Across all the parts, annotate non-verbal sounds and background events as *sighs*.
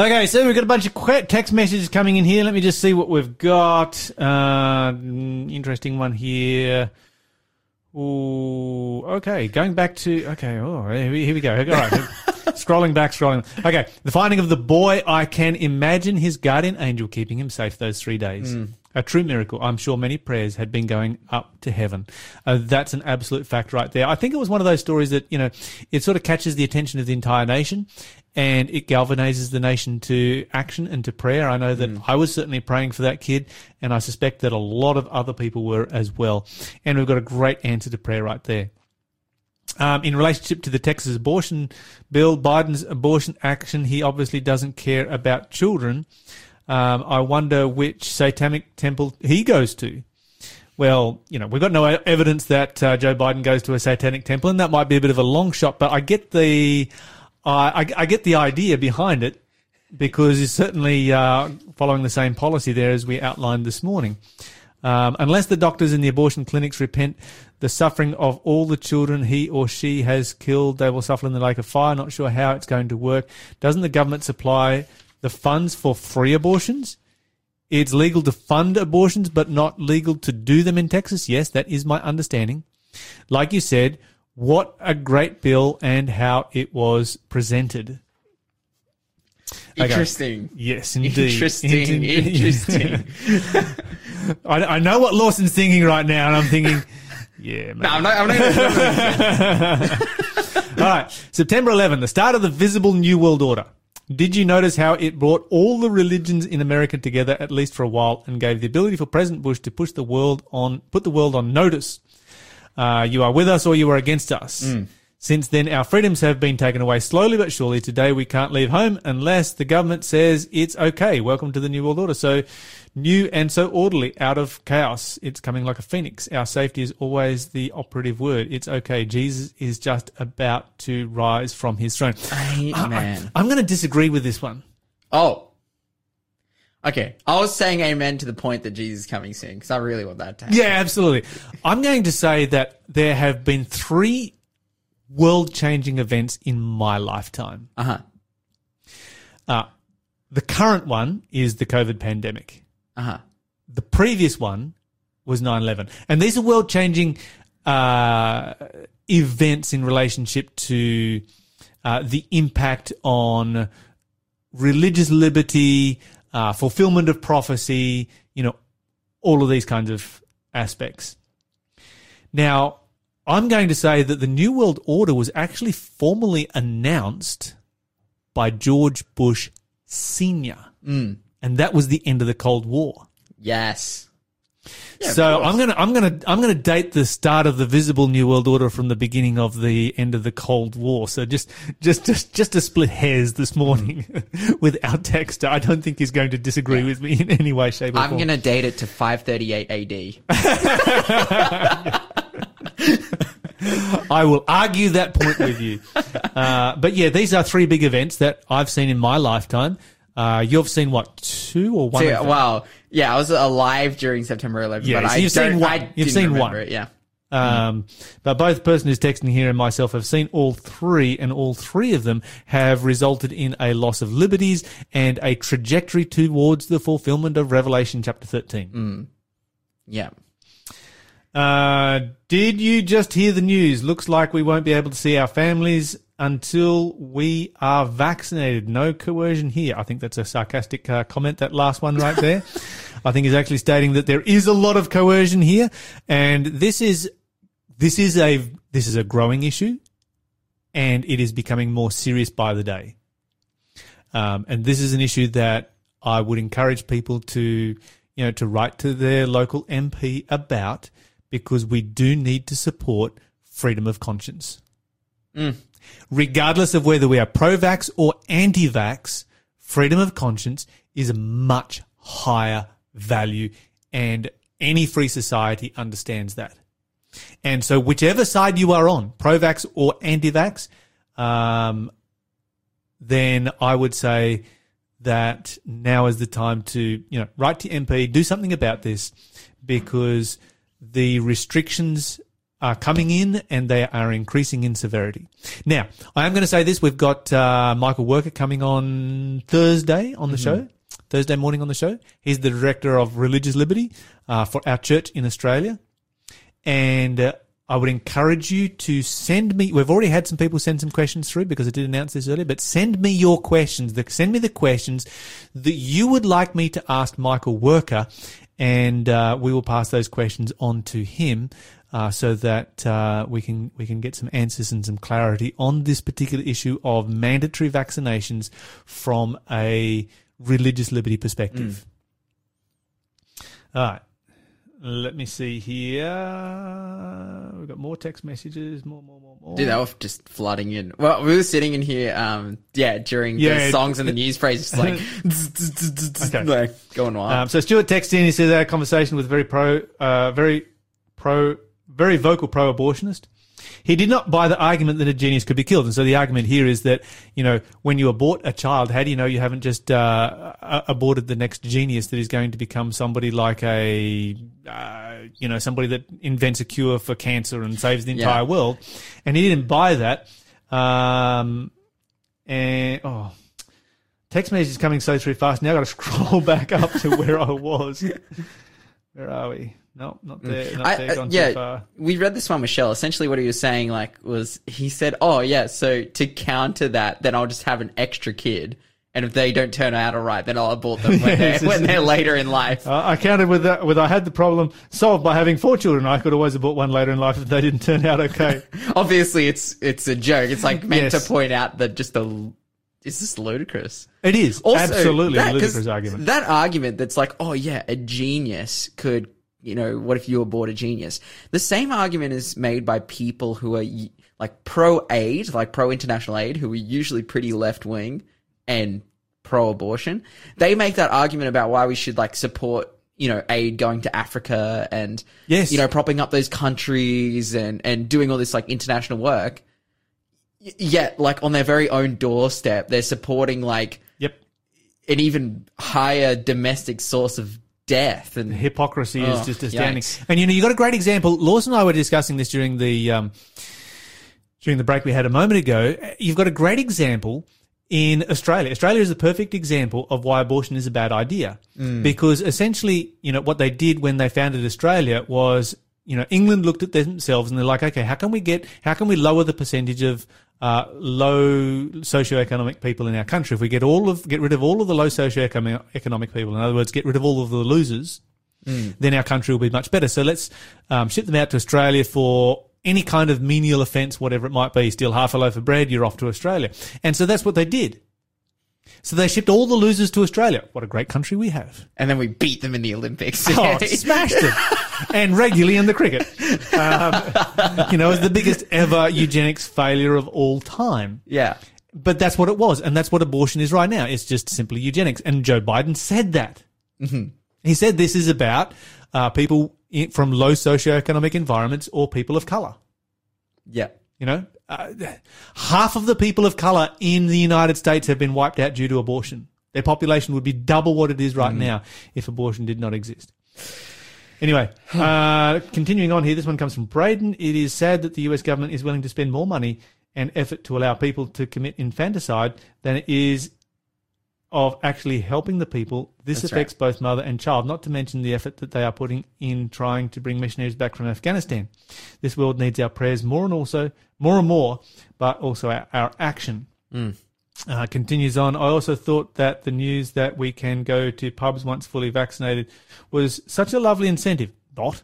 Okay, so we've got a bunch of text messages coming in here. Let me just see what we've got. Uh, mm, interesting one here. Ooh, okay. Going back to okay. Oh, here we, here we go. All right. *laughs* scrolling back, scrolling. Okay. The finding of the boy. I can imagine his guardian angel keeping him safe those three days. A true miracle. I'm sure many prayers had been going up to heaven. Uh, that's an absolute fact right there. I think it was one of those stories that, you know, it sort of catches the attention of the entire nation and it galvanizes the nation to action and to prayer. I know that I was certainly praying for that kid and I suspect that a lot of other people were as well. And we've got a great answer to prayer right there. Um, in relationship to the Texas abortion bill, Biden's abortion action, he obviously doesn't care about children. Um, I wonder which satanic temple he goes to. Well, you know, we've got no evidence that uh, Joe Biden goes to a satanic temple, and that might be a bit of a long shot. But I get the, I I, I get the idea behind it because he's certainly uh, following the same policy there as we outlined this morning. Um, unless the doctors in the abortion clinics repent the suffering of all the children he or she has killed, they will suffer in the lake of fire. Not sure how it's going to work. Doesn't the government supply the funds for free abortions? It's legal to fund abortions, but not legal to do them in Texas. Yes, that is my understanding. Like you said, what a great bill and how it was presented. Okay. Interesting. Yes, *laughs* indeed. Interesting. Interesting. *laughs* I, I know what Lawson's thinking right now, and I'm thinking, yeah, man. *laughs* no, I'm not. I'm not All right, September 11, the start of the visible New World Order. Did you notice how it brought all the religions in America together, at least for a while, and gave the ability for President Bush to push the world on, put the world on notice? Uh, you are with us or you are against us. Since then, our freedoms have been taken away slowly but surely. Today, we can't leave home unless the government says it's okay. Welcome to the New World Order. So, new and so orderly, out of chaos. It's coming like a phoenix. Our safety is always the operative word. It's okay. Jesus is just about to rise from his throne. Amen. I'm going to disagree with this one. Oh. Okay. I was saying amen to the point that Jesus is coming soon because I really want that to happen. Yeah, absolutely. I'm going to say that there have been three world changing events in my lifetime. Uh huh. Uh, the current one is the COVID pandemic. Uh huh. The previous one was 9 11. And these are world changing uh, events in relationship to uh, the impact on religious liberty, uh, fulfillment of prophecy, you know, all of these kinds of aspects. Now, I'm going to say that the New World Order was actually formally announced by George Bush Sr. And that was the end of the Cold War. Yes. of so. I'm gonna I'm gonna I'm gonna date the start of the visible New World Order from the beginning of the end of the Cold War. So just just just just to split hairs this morning *laughs* with our texter. I don't think he's going to disagree with me in any way, shape, or I'm form. gonna date it to 538 AD. *laughs* I will argue that point with you. *laughs* Uh, but yeah, these are three big events that I've seen in my lifetime. Uh, you've seen what two or one? Them? wow. Yeah, I was alive during September 11th, Yeah, but so I you've seen one. You've seen one. It, yeah. Um, but both the person who's texting here and myself have seen all three, and all three of them have resulted in a loss of liberties and a trajectory towards the fulfillment of Revelation chapter 13. Yeah. Uh, did you just hear the news? Looks like we won't be able to see our families until we are vaccinated. No coercion here. I think that's a sarcastic uh, comment, that last one right there. *laughs* I think he's actually stating that there is a lot of coercion here. And this is, this is a, this is a growing issue and it is becoming more serious by the day. Um, and this is an issue that I would encourage people to, you know, to write to their local MP about because we do need to support freedom of conscience. Regardless of whether we are pro vax or anti vax, freedom of conscience is a much higher value, and any free society understands that. And so, whichever side you are on, pro vax or anti vax, um, then I would say that now is the time to, you know, write to MP, do something about this because the restrictions are coming in and they are increasing in severity. Now, I am going to say this. We've got uh, Michael Worker coming on Thursday on the show. Thursday morning on the show. He's the director of religious liberty uh, for our church in Australia. And uh, I would encourage you to send me. We've already had some people send some questions through because I did announce this earlier. But send me your questions. The, send me the questions that you would like me to ask Michael Worker, and uh, we will pass those questions on to him. Uh, so that uh, we can we can get some answers and some clarity on this particular issue of mandatory vaccinations from a religious liberty perspective. All right. Let me see here. We've got more text messages, more, more, more, more. Dude, they were just flooding in. Well, we were sitting in here, um, yeah, during Yeah, the songs and the news phrases, like, *laughs* *laughs* Okay. like going wild. Um, so Stuart texts in. He says, our conversation with very pro, uh, very pro, very vocal pro-abortionist. He did not buy the argument that a genius could be killed, and so the argument here is that you know when you abort a child, how do you know you haven't just uh, aborted the next genius that is going to become somebody like a uh, you know somebody that invents a cure for cancer and saves the Yeah. entire world? And he didn't buy that. Um, and oh, Text message is coming so through fast. Now I've got to *laughs* scroll back up to where I was. Where are we? No, not there. Not I- there. uh, Gone yeah, too far. we read this one, Michelle. Essentially, what he was saying, like, was he said, "Oh, yeah, so to counter that, then I'll just have an extra kid, and if they don't turn out all right, then I'll abort them when, *laughs* Yes, they're, when they're later in life." Uh, I counted with that. With I had the problem solved by having four children. I could always have bought one later in life if they didn't turn out okay. *laughs* Obviously, it's it's a joke. It's like meant Yes. to point out that just the is this ludicrous? It is Also, absolutely that- a ludicrous argument. That argument that's like, oh yeah, a genius could, you know, what if you were born a genius? The same argument is made by people who are like pro aid, like pro international aid, who are usually pretty left wing and pro abortion. They make that argument about why we should like support, you know, aid going to Africa and, Yes. you know, propping up those countries and, and doing all this like international work. Yet, like on their very own doorstep, they're supporting like Yep. an even higher domestic source of death and Hypocrisy is Oh, just astounding. yikes. And you know, you got a great example. Lawson and I were discussing this during the um, during the break we had a moment ago. You've got a great example in Australia. Australia is a perfect example of why abortion is a bad idea. Because essentially, you know, what they did when they founded Australia was, you know, England looked at themselves and they're like, okay, how can we get, how can we lower the percentage of uh, low socioeconomic people in our country? If we get all of, get rid of all of the low socioeconomic economic people, in other words, get rid of all of the losers, then our country will be much better. So let's um, ship them out to Australia for any kind of menial offence, whatever it might be. Steal half a loaf of bread, you're off to Australia. And so that's what they did. So they shipped all the losers to Australia. What a great country we have. and then we beat them in the Olympics. Oh, *laughs* smashed them. And regularly in the cricket. Um, you know, it's the biggest ever eugenics failure of all time. yeah. But that's what it was, and that's what abortion is right now. It's just simply eugenics. And Joe Biden said that. He said this is about uh, people in, from low socioeconomic environments or people of color. Yeah. You know, uh, half of the people of color in the United States have been wiped out due to abortion. Their population would be double what it is right now if abortion did not exist. Anyway, uh, *sighs* continuing on here, this one comes from Braden. It is sad that the US government is willing to spend more money and effort to allow people to commit infanticide than it is of actually helping the people. This That's affects both mother and child, not to mention the effort that they are putting in trying to bring missionaries back from Afghanistan. This world needs our prayers more and also more and more, but also our, our action. Uh, continues on. I also thought that the news that we can go to pubs once fully vaccinated was such a lovely incentive. Not.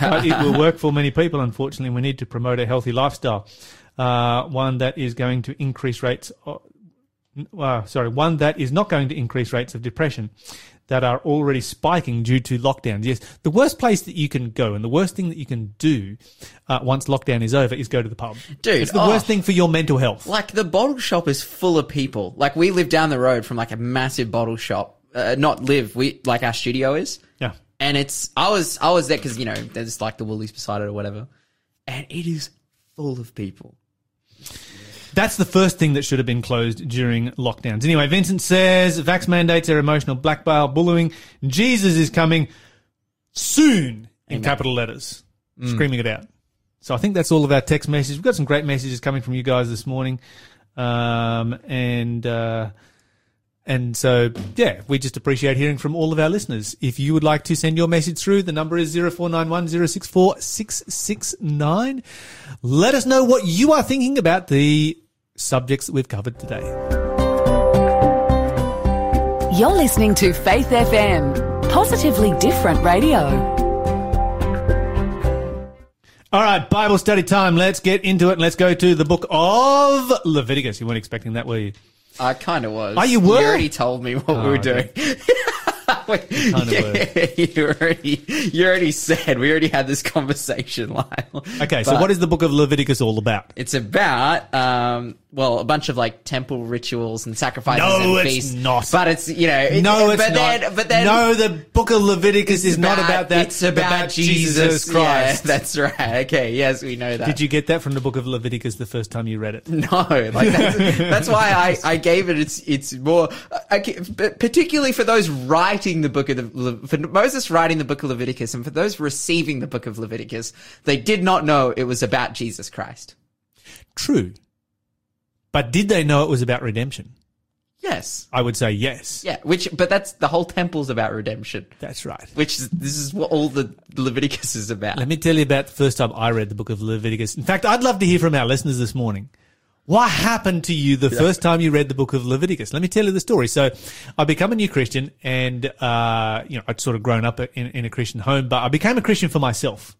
But it will *laughs* work for many people, unfortunately. We need to promote a healthy lifestyle. Uh, one that is going to increase rates. Uh, sorry, one that is not going to increase rates of depression that are already spiking due to lockdowns. Yes, the worst place that you can go and the worst thing that you can do uh, once lockdown is over is go to the pub. Dude, it's the oh. worst thing for your mental health. Like the bottle shop is full of people. Like we live down the road from like a massive bottle shop. Uh, not live, we like our studio is. Yeah. And it's I was I was there because you know there's like the Woolies beside it or whatever, and it is full of people. That's the first thing that should have been closed during lockdowns. Anyway, Vincent says vax mandates are emotional blackmail, bullying. Jesus is coming soon in capital letters. Screaming it out. So I think that's all of our text messages. We've got some great messages coming from you guys this morning. Um, and, uh, and so, yeah, we just appreciate hearing from all of our listeners. If you would like to send your message through, the number is 0491 064 669. Let us know what you are thinking about the subjects that we've covered today. You're listening to Faith FM, positively different radio. All right, Bible study time. Let's get into it let's go to the book of Leviticus. You weren't expecting that, were you? I kind of was. Oh, you were? You already told me what we were oh, okay. doing. *laughs* *laughs* Wait, yeah, *laughs* you already, you already said we already had this *laughs* conversation, Lyle. Okay, so what is the book of Leviticus all about? It's about, um, well, a bunch of like temple rituals and sacrifices No, and it's feasts. not. But it's you know, it- No, it's but not. Then, but then, no, the book of Leviticus is not about that. It's about, Jesus, Christ. Yeah, that's right. Okay, yes, we know that. Did you get that from the book of Leviticus the first time you read it? No, like that's, that's why I, I gave it. It's it's more I, particularly for those writing the book of the for Moses writing the book of Leviticus and for those receiving the book of Leviticus, they did not know it was about Jesus Christ. True. But did they know it was about redemption? Yes, I would say yes. yeah. Which, but that's the whole temple's about redemption. That's right. Which is, this is what all the Leviticus is about. Let me tell you about the first time I read the book of Leviticus. In fact, I'd love to hear from our listeners this morning. What happened to you the first time you read the book of Leviticus? Let me tell you the story. So, I become a new Christian, and uh, you know I'd sort of grown up in, in a Christian home, but I became a Christian for myself.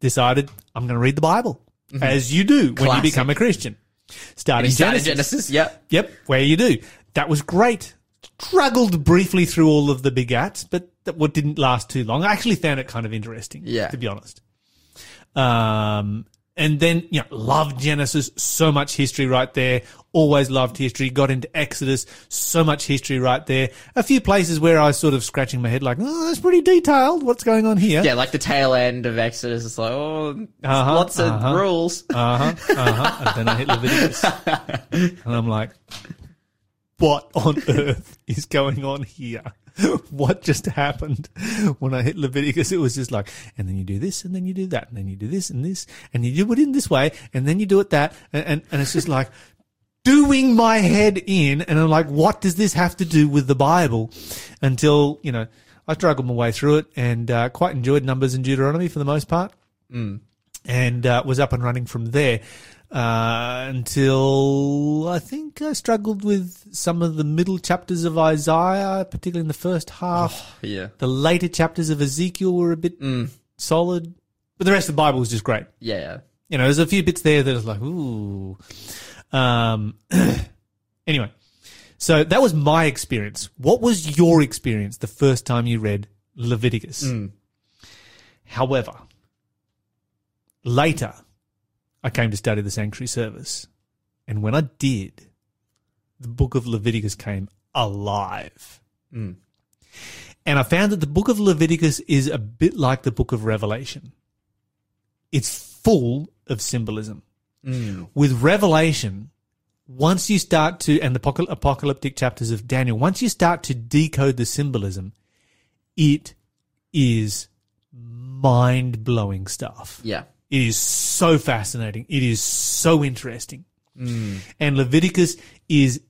Decided I'm going to read the Bible, as you do when you become a Christian. Starting Genesis. Genesis, yep. Yep, where you do. That was great. Struggled briefly through all of the begats, but that what didn't last too long. I actually found it kind of interesting. Yeah. To be honest. Um, and then, you know, loved Genesis, so much history right there. Always loved history. Got into Exodus, so much history right there. A few places where I was sort of scratching my head like, oh, that's pretty detailed. What's going on here? Yeah, like the tail end of Exodus. It's like, oh, Uh-huh, lots of uh-huh. rules. Uh huh. Uh huh. And then I hit Leviticus, *laughs* and I'm like, "What on earth is going on here? *laughs* What just happened?" When I hit Leviticus, it was just like, and then you do this, and then you do that, and then you do this and this, and you do it in this way, and then you do it that, and and, and it's just like. Doing my head in, and I'm like, what does this have to do with the Bible? Until, you know, I struggled my way through it and uh, quite enjoyed Numbers and Deuteronomy for the most part and uh, was up and running from there uh, until I think I struggled with some of the middle chapters of Isaiah, particularly in the first half. Yeah. The later chapters of Ezekiel were a bit solid, but the rest of the Bible was just great. Yeah. You know, there's a few bits there that was like, ooh. Um, *clears throat* anyway, so that was my experience. What was your experience the first time you read Leviticus? However, later I came to study the sanctuary service. And when I did, the book of Leviticus came alive. Mm. And I found that the book of Leviticus is a bit like the book of Revelation. It's full of symbolism. Mm. With Revelation, once you start to, and the apocalyptic chapters of Daniel, once you start to decode the symbolism, it is mind blowing stuff. Yeah. It is so fascinating. It is so interesting. Mm. And Leviticus is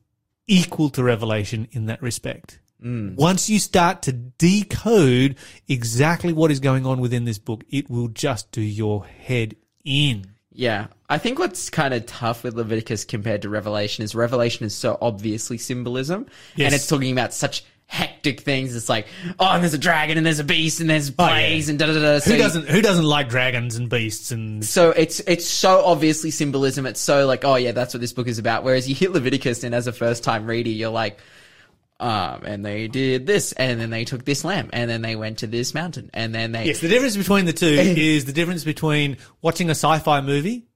equal to Revelation in that respect. Mm. Once you start to decode exactly what is going on within this book, it will just do your head in. Yeah. I think what's kind of tough with Leviticus compared to Revelation is Revelation is so obviously symbolism. Yes. And it's talking about such hectic things. It's like, oh, and there's a dragon and there's a beast and there's Oh, yeah. and da da da. So Who doesn't who doesn't like dragons and beasts and So it's it's so obviously symbolism. It's so like, oh yeah, that's what this book is about. Whereas you hit Leviticus and as a first time reader, you're like, um, and they did this, and then they took this lamb, and then they went to this mountain, and then they Yes, the difference between the two *laughs* is the difference between watching a sci-fi movie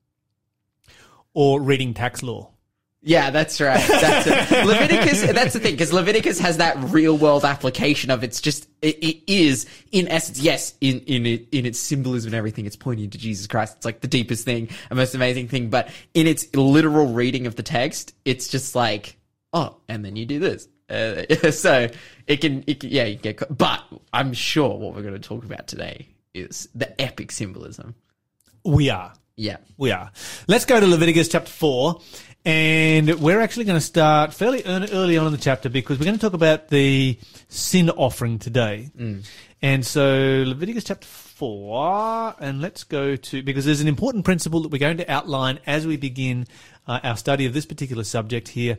or reading tax law. Yeah, that's right. That's it. *laughs* Leviticus. That's the thing because Leviticus has that real world application of it's just it, it is in essence yes in in it, in its symbolism and everything it's pointing to Jesus Christ. It's like the deepest thing, the most amazing thing. But in its literal reading of the text, it's just like oh, and then you do this. Uh, *laughs* so it can, it can yeah you get. But I'm sure what we're going to talk about today is the epic symbolism. We are. Yeah. We are. Let's go to Leviticus chapter 4. And we're actually going to start fairly early on in the chapter because we're going to talk about the sin offering today. And so Leviticus chapter 4, and let's go to, because there's an important principle that we're going to outline as we begin uh, our study of this particular subject here.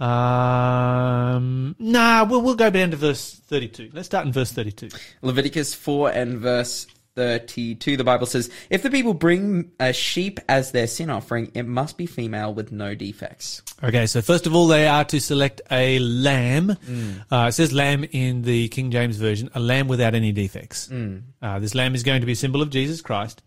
Um, nah, we'll, we'll go down to verse 32. Let's start in verse 32. Leviticus 4 and verse 32, the Bible says, If the people bring a sheep as their sin offering, it must be female with no defects. Okay, so first of all, they are to select a lamb. Uh, it says lamb in the King James Version, a lamb without any defects. Uh, this lamb is going to be a symbol of Jesus Christ.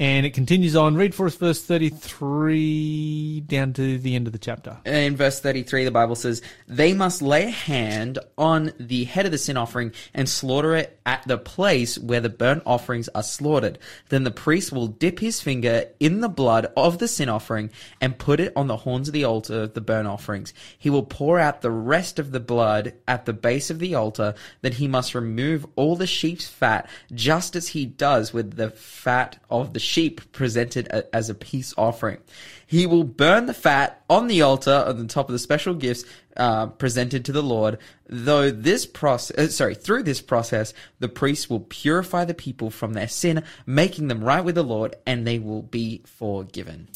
And it continues on. Read for us verse 33 down to the end of the chapter. In verse 33, the Bible says, They must lay a hand on the head of the sin offering and slaughter it at the place where the burnt offerings are slaughtered. Then the priest will dip his finger in the blood of the sin offering and put it on the horns of the altar of the burnt offerings. He will pour out the rest of the blood at the base of the altar. Then he must remove all the sheep's fat, just as he does with the fat of the sheep presented a- as a peace offering. He will burn the fat on the altar on the top of the special gifts uh, presented to the Lord. Though this process, uh, sorry, through this process, the priest will purify the people from their sin, making them right with the Lord, and they will be forgiven.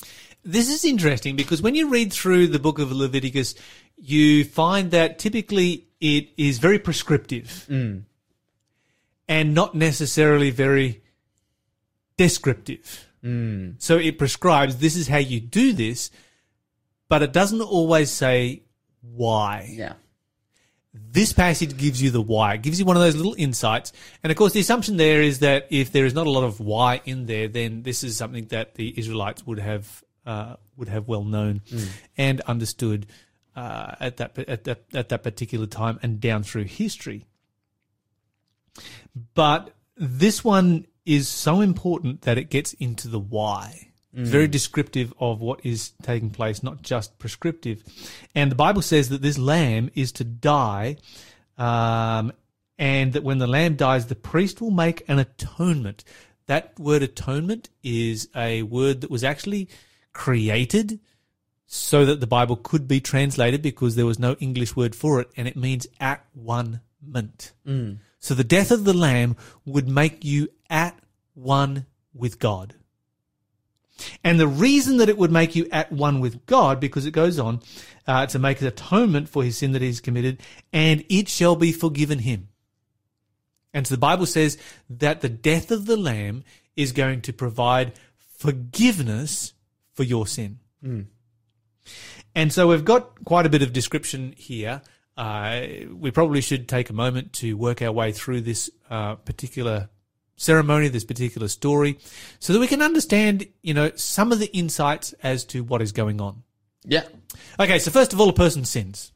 This is interesting because when you read through the book of Leviticus, you find that typically it is very prescriptive and not necessarily very descriptive. So it prescribes this is how you do this, but it doesn't always say why. Yeah. This passage gives you the why. It gives you one of those little insights. And of course, the assumption there is that if there is not a lot of why in there, then this is something that the Israelites would have uh, would have well known and understood uh, at that at that at that particular time and down through history. But this one is so important that it gets into the why. It's very descriptive of what is taking place, not just prescriptive. And the Bible says that this lamb is to die, um, and that when the lamb dies, the priest will make an atonement. That word atonement is a word that was actually created so that the Bible could be translated because there was no English word for it, and it means at one ment. So the death of the lamb would make you at one with God. And the reason that it would make you at one with God, because it goes on uh, to make an atonement for his sin that he's committed, and it shall be forgiven him. And so the Bible says that the death of the Lamb is going to provide forgiveness for your sin. And so we've got quite a bit of description here. Uh, we probably should take a moment to work our way through this uh, particular ceremony, this particular story, so that we can understand, you know, some of the insights as to what is going on. Yeah. Okay, so first of all, a person sins.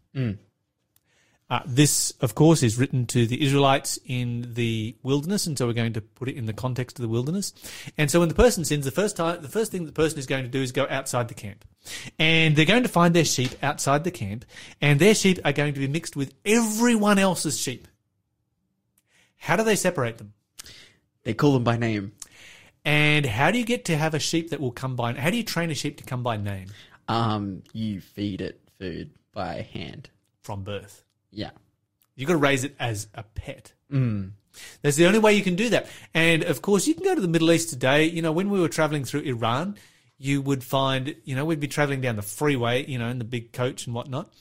Uh, this, of course, is written to the Israelites in the wilderness, and so we're going to put it in the context of the wilderness. And so, when the person sins, the first time, the first thing the person is going to do is go outside the camp, and they're going to find their sheep outside the camp, and their sheep are going to be mixed with everyone else's sheep. How do they separate them? They call them by name. And how do you get to have a sheep that will come by? How do you train a sheep to come by name Um, you feed it food by hand. from birth? Yeah. You've got to raise it as a pet. Mm. That's the only way you can do that. And of course, you can go to the Middle East today. You know, when we were traveling through Iran, you would find, you know, we'd be traveling down the freeway, you know, in the big coach and whatnot.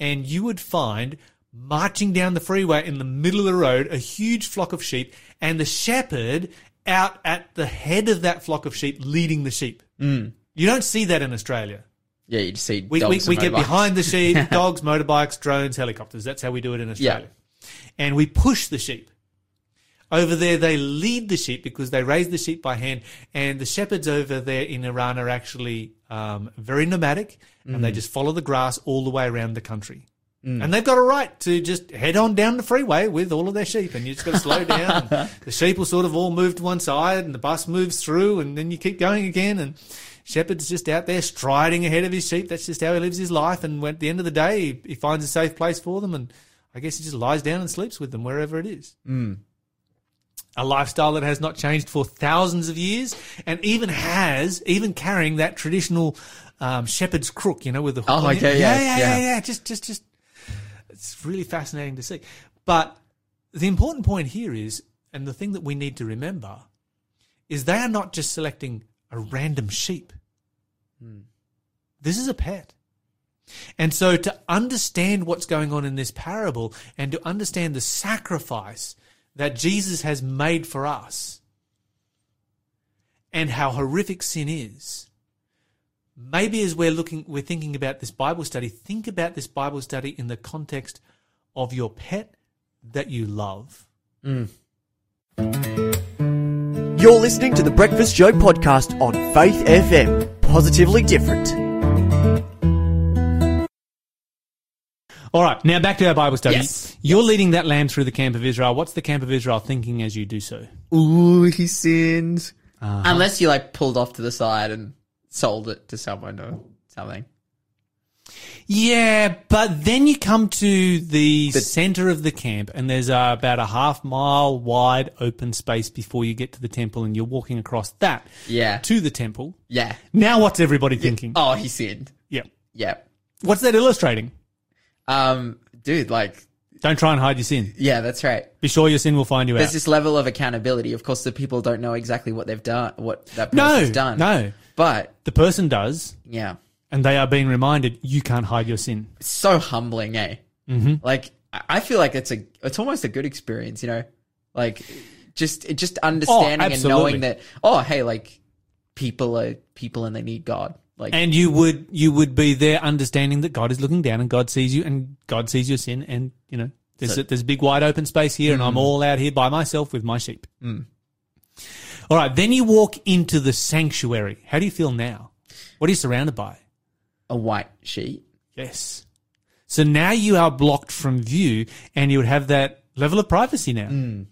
And you would find marching down the freeway in the middle of the road a huge flock of sheep and the shepherd out at the head of that flock of sheep leading the sheep. Mm. You don't see that in Australia. Yeah, you see We, we, we get behind the sheep, *laughs* dogs, motorbikes, drones, helicopters. That's how we do it in Australia. Yeah. And we push the sheep. Over there, they lead the sheep because they raise the sheep by hand. And the shepherds over there in Iran are actually um, very nomadic and Mm. they just follow the grass all the way around the country. And they've got a right to just head on down the freeway with all of their sheep, and you just got to slow down. And *laughs* the sheep will sort of all move to one side, and the bus moves through, and then you keep going again. And shepherd's just out there striding ahead of his sheep. That's just how he lives his life. And at the end of the day, he, he finds a safe place for them, and I guess he just lies down and sleeps with them wherever it is. a lifestyle that has not changed for thousands of years, and even has even carrying that traditional um, shepherd's crook, you know, with the hook Oh, okay, yeah, yeah, yeah, yeah, yeah. yeah. Just, just, just. It's really fascinating to see. But the important point here is, and the thing that we need to remember, is they are not just selecting a random sheep. Hmm. This is a pet. And so to understand what's going on in this parable and to understand the sacrifice that Jesus has made for us and how horrific sin is, maybe as we're looking, we're thinking about this Bible study, think about this Bible study in the context of your pet that you love. Mm. You're listening to the Breakfast Show podcast on Faith FM. Positively different. All right, now back to our Bible study. Yes. You're leading that lamb through the camp of Israel. What's the camp of Israel thinking as you do so? Ooh, he sinned. Uh-huh. Unless you like pulled off to the side and sold it to someone or something. Yeah, but then you come to the, center of the camp, and there's uh, about a half mile wide open space before you get to the temple, and you're walking across that Yeah. to the temple. Yeah. Now, what's everybody thinking? Oh, he sinned. Yeah. Yeah. What's that illustrating? Um, dude, like, Don't try and hide your sin. yeah, that's right. Be sure your sin will find you There's out. this level of accountability. Of course, the people don't know exactly what they've done, what that No, person's done. no. But The person does, yeah, and they are being reminded you can't hide your sin. it's so humbling, eh? Mm-hmm. Like, I feel like it's a, it's almost a good experience, you know, like just, just understanding and knowing that, oh, hey, like people are people and they need God. Like, And you would you would be there understanding that God is looking down and God sees you and God sees your sin and you know there's a, there's a big wide open space here and I'm all out here by myself with my sheep. All right, then you walk into the sanctuary. How do you feel now? What are you surrounded by? a white sheet. Yes. So now you are blocked from view and you would have that level of privacy now. Hmm.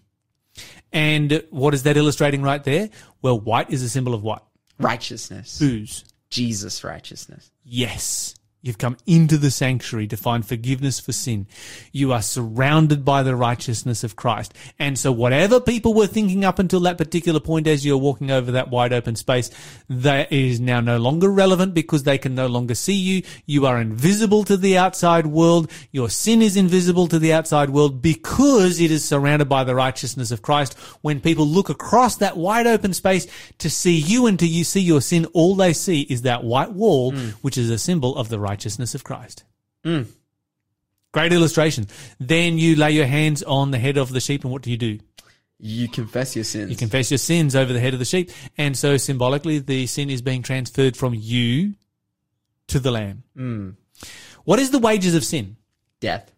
And what is that illustrating right there? Well, white is a symbol of what? Righteousness. Booze. Jesus righteousness. Yes. You've come into the sanctuary to find forgiveness for sin. You are surrounded by the righteousness of Christ. And so whatever people were thinking up until that particular point as you're walking over that wide open space, that is now no longer relevant because they can no longer see you. You are invisible to the outside world. Your sin is invisible to the outside world because it is surrounded by the righteousness of Christ. When people look across that wide open space to see you and to you see your sin, all they see is that white wall, hmm. which is a symbol of the righteousness of Christ. Hmm. Great illustration. Then you lay your hands on the head of the sheep, and what do you do? You confess your sins. You confess your sins over the head of the sheep. And so symbolically, the sin is being transferred from you to the lamb. Hmm. What is the wages of sin? Death.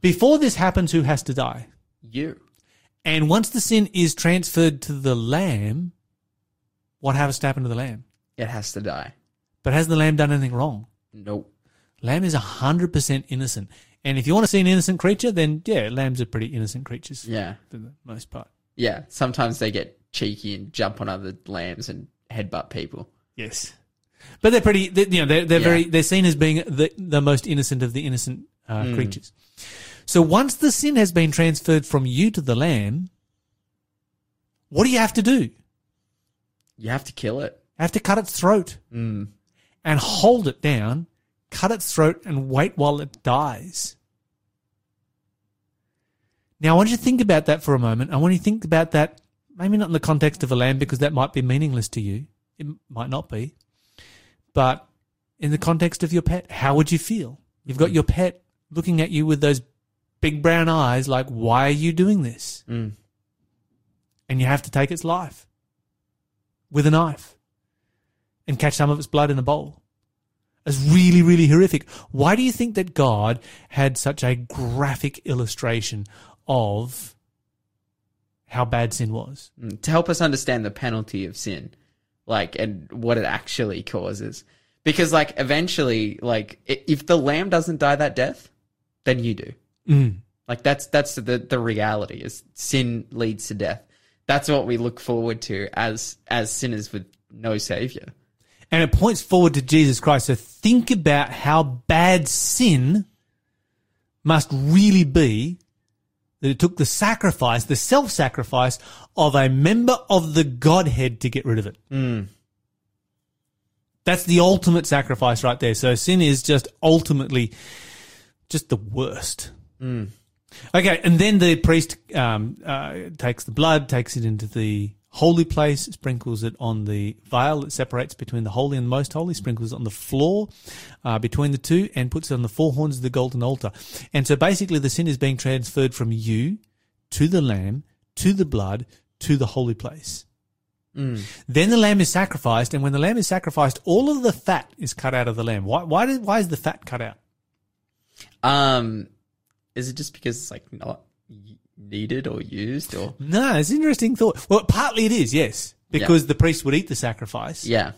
Before this happens, who has to die? You. And once the sin is transferred to the lamb, what has to happen to the lamb? It has to die. But has the lamb done anything wrong? Nope. Lamb is 100% innocent. And if you want to see an innocent creature, then yeah, lambs are pretty innocent creatures Yeah. for the most part. Yeah. Sometimes they get cheeky and jump on other lambs and headbutt people. Yes. But they're pretty, they, you know, they're, they're Yeah. very, they're seen as being the, the most innocent of the innocent uh, creatures. So once the sin has been transferred from you to the lamb, what do you have to do? You have to kill it. You have to cut its throat and hold it down, cut its throat, and wait while it dies. Now, I want you to think about that for a moment. I want you to think about that, maybe not in the context of a lamb, because that might be meaningless to you. It might not be. But in the context of your pet, how would you feel? You've got your pet looking at you with those big brown eyes, like, why are you doing this? Mm. And you have to take its life with a knife and catch some of its blood in a bowl. It's really, really horrific. Why do you think that God had such a graphic illustration of how bad sin was? Mm. To help us understand the penalty of sin, like, and what it actually causes. Because, like, eventually, like, if the lamb doesn't die that death, then you do. Mm. Like, that's, that's the, the reality is sin leads to death. That's what we look forward to as, as sinners with no savior. And it points forward to Jesus Christ. So think about how bad sin must really be that it took the sacrifice, the self-sacrifice of a member of the Godhead to get rid of it. That's the ultimate sacrifice right there. So sin is just ultimately just the worst. Okay, and then the priest um, uh, takes the blood, takes it into the holy place, sprinkles it on the veil that separates between the holy and the most holy, sprinkles it on the floor uh, between the two, and puts it on the four horns of the golden altar. And so basically, the sin is being transferred from you to the lamb, to the blood, to the holy place. Then the lamb is sacrificed, and when the lamb is sacrificed, all of the fat is cut out of the lamb. Why? Why, did, why is the fat cut out? Um, is it just because it's like not needed or used or? No, it's an interesting thought. Well, partly it is, yes, because the priest would eat the sacrifice, Yeah.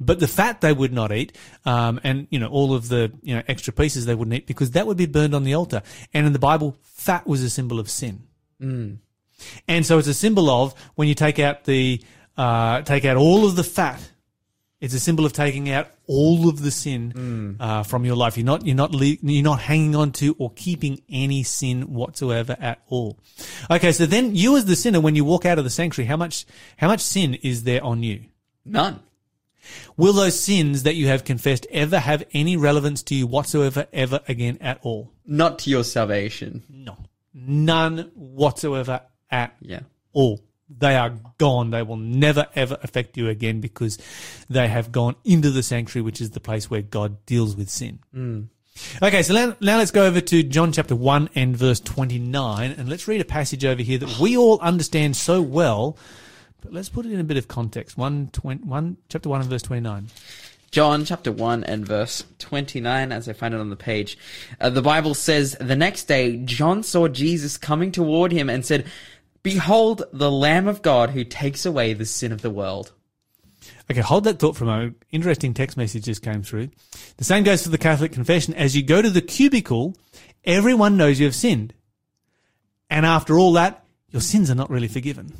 but the fat they would not eat, um, and you know all of the you know extra pieces they wouldn't eat because that would be burned on the altar. And in the Bible, fat was a symbol of sin, and so it's a symbol of when you take out the uh, take out all of the fat. It's a symbol of taking out all of the sin uh, from your life. You're not you're not le- you're not hanging on to or keeping any sin whatsoever at all. Okay, so then you as the sinner, when you walk out of the sanctuary, how much how much sin is there on you? None. Will those sins that you have confessed ever have any relevance to you whatsoever ever again at all? Not to your salvation. No, none whatsoever at Yeah. all. They are gone. They will never ever affect you again because they have gone into the sanctuary, which is the place where God deals with sin. Okay, so now, now let's go over to John chapter 1 and verse 29, and let's read a passage over here that we all understand so well, but let's put it in a bit of context. 1, 20, 1 chapter 1 and verse 29. John chapter 1 and verse 29, as I find it on the page. Uh, the Bible says, The next day, John saw Jesus coming toward him and said, Behold, the Lamb of God who takes away the sin of the world. Okay, hold that thought for a moment. Interesting text message just came through. The same goes for the Catholic confession. As you go to the cubicle, everyone knows you have sinned. And after all that, your sins are not really forgiven.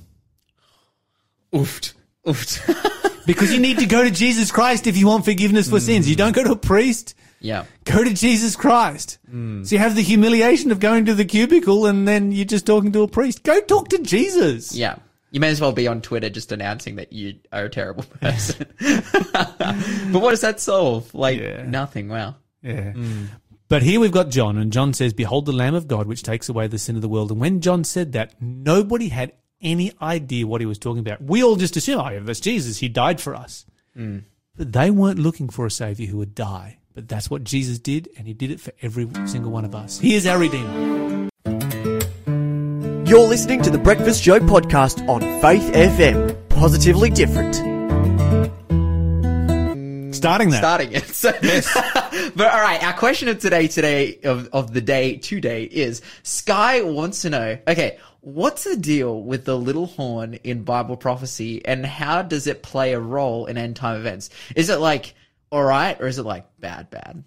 Oofed. Oofed. *laughs* Because you need to go to Jesus Christ if you want forgiveness for sins. You don't go to a priest. Yeah. Go to Jesus Christ. Hmm. So you have the humiliation of going to the cubicle and then you're just talking to a priest. Go talk to Jesus. Yeah. You may as well be on Twitter just announcing that you are a terrible *laughs* person. but what does that solve? Like, Yeah. nothing. Wow. Yeah. Hmm. But here we've got John, and John says, Behold the Lamb of God, which takes away the sin of the world. And when John said that, nobody had any idea what he was talking about. We all just assume, oh, yeah, that's Jesus. He died for us. Hmm. But they weren't looking for a Savior who would die. But that's what Jesus did, and he did it for every single one of us. He is our Redeemer. You're listening to the Breakfast Show podcast on Faith FM. Positively different. Starting that. starting it. *laughs* So, *laughs* but all right, our question of today, today of, of the day today is Sky wants to know. Okay, what's the deal with the little horn in Bible prophecy, and how does it play a role in end time events? Is it like all right, or is it like bad, bad?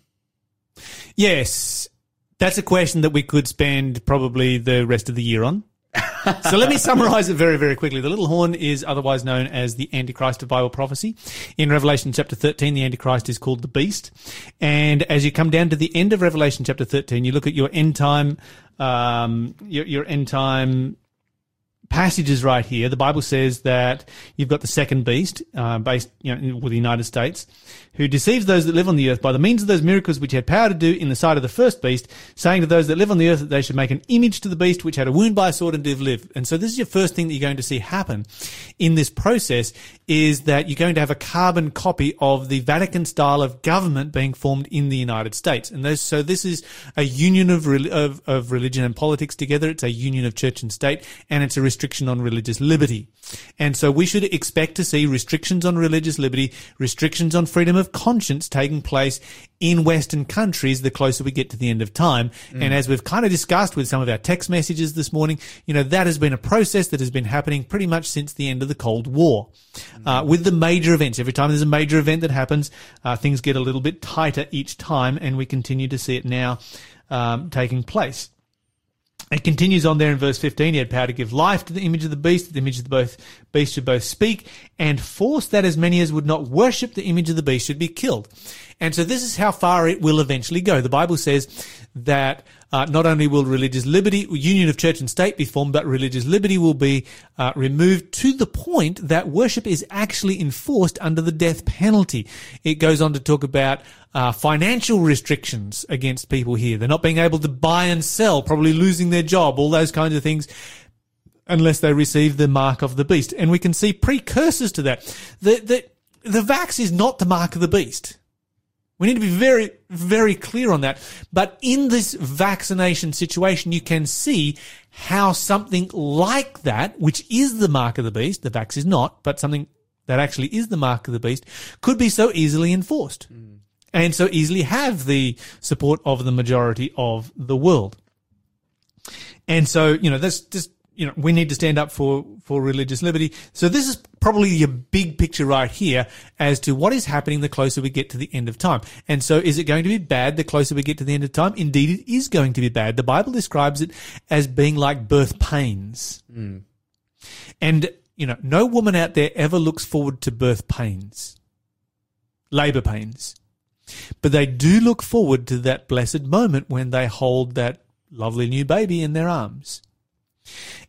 Yes. That's a question that we could spend probably the rest of the year on. so let me *laughs* summarize it very, very quickly. The little horn is otherwise known as the Antichrist of Bible prophecy. In Revelation chapter 13, the Antichrist is called the beast. And as you come down to the end of Revelation chapter 13, you look at your end time, um, your, your end time passages right here. The Bible says that you've got the second beast, uh, based you know, with the United States, who deceives those that live on the earth by the means of those miracles which had power to do in the sight of the first beast, saying to those that live on the earth that they should make an image to the beast which had a wound by a sword and did live. And so this is your first thing that you're going to see happen in this process is that you're going to have a carbon copy of the Vatican style of government being formed in the United States. And those, so this is a union of, of, of religion and politics together. It's a union of church and state and it's a restriction on religious liberty. And so we should expect to see restrictions on religious liberty, restrictions on freedom of conscience taking place in Western countries the closer we get to the end of time. Mm. And as we've kind of discussed with some of our text messages this morning, you know, that has been a process that has been happening pretty much since the end of the Cold War. Uh, with the major events, every time there's a major event that happens, uh, things get a little bit tighter each time, and we continue to see it now um, taking place. It continues on there in verse 15. He had power to give life to the image of the beast. The image of the both beast should both speak and force that as many as would not worship the image of the beast should be killed. And so this is how far it will eventually go. The Bible says that uh, not only will religious liberty, union of church and state be formed, but religious liberty will be uh, removed to the point that worship is actually enforced under the death penalty. It goes on to talk about uh, financial restrictions against people here. They're not being able to buy and sell, probably losing their job, all those kinds of things unless they receive the mark of the beast. And we can see precursors to that. The, the, the vax is not the mark of the beast. We need to be very, very clear on that. But in this vaccination situation, you can see how something like that, which is the mark of the beast, the vax is not, but something that actually is the mark of the beast, could be so easily enforced. Mm. And so easily have the support of the majority of the world. And so, you know, that's just you know, we need to stand up for, for religious liberty. So this is probably your big picture right here as to what is happening the closer we get to the end of time. And so is it going to be bad the closer we get to the end of time? Indeed, it is going to be bad. The Bible describes it as being like birth pains. Mm. And, you know, no woman out there ever looks forward to birth pains, labor pains. But they do look forward to that blessed moment when they hold that lovely new baby in their arms.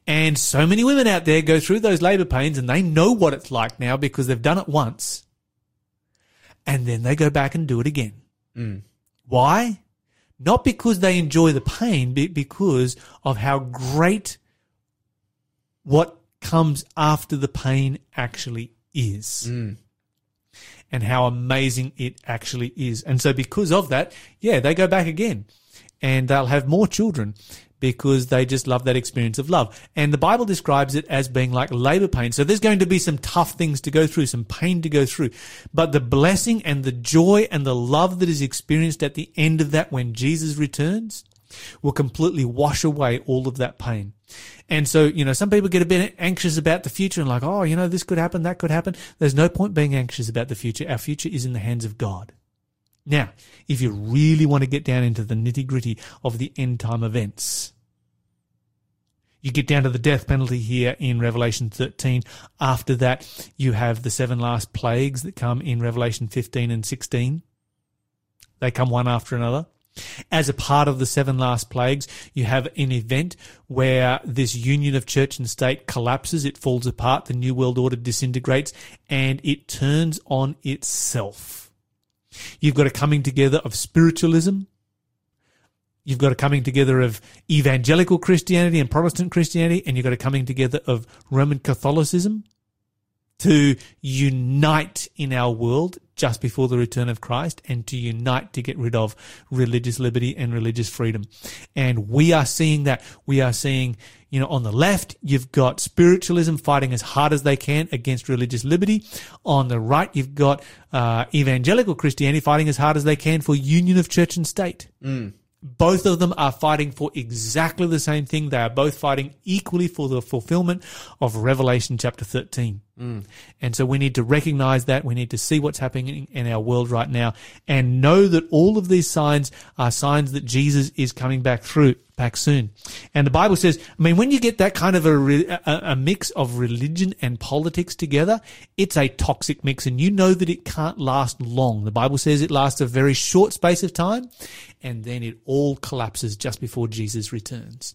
And so many women out there go through those labor pains and they know what it's like now because they've done it once. And then they go back and do it again. Mm. Why? Not because they enjoy the pain, but because of how great what comes after the pain actually is. Mm. And how amazing it actually is. And so because of that, yeah, they go back again and they'll have more children because they just love that experience of love. And the Bible describes it as being like labor pain. So there's going to be some tough things to go through, some pain to go through. But the blessing and the joy and the love that is experienced at the end of that when Jesus returns will completely wash away all of that pain. And so, you know, some people get a bit anxious about the future and like, oh, you know, this could happen, that could happen. There's no point being anxious about the future. Our future is in the hands of God. Now, if you really want to get down into the nitty gritty of the end time events, you get down to the death penalty here in Revelation 13. After that, you have the seven last plagues that come in Revelation 15 and 16. They come one after another. As a part of the seven last plagues, you have an event where this union of church and state collapses, it falls apart, the New World Order disintegrates, and it turns on itself. You've got a coming together of spiritualism. You've got a coming together of evangelical Christianity and Protestant Christianity, and you've got a coming together of Roman Catholicism to unite in our world just before the return of Christ and to unite to get rid of religious liberty and religious freedom. And we are seeing that. We are seeing, you know, on the left, you've got spiritualism fighting as hard as they can against religious liberty. On the right, you've got uh, evangelical Christianity fighting as hard as they can for union of church and state. Mm. Both of them are fighting for exactly the same thing. They are both fighting equally for the fulfillment of Revelation chapter 13. Mm. And so we need to recognize that. We need to see what's happening in our world right now and know that all of these signs are signs that Jesus is coming back through, back soon. And the Bible says, I mean, when you get that kind of a, a, a mix of religion and politics together, it's a toxic mix and you know that it can't last long. The Bible says it lasts a very short space of time and then it all collapses just before Jesus returns.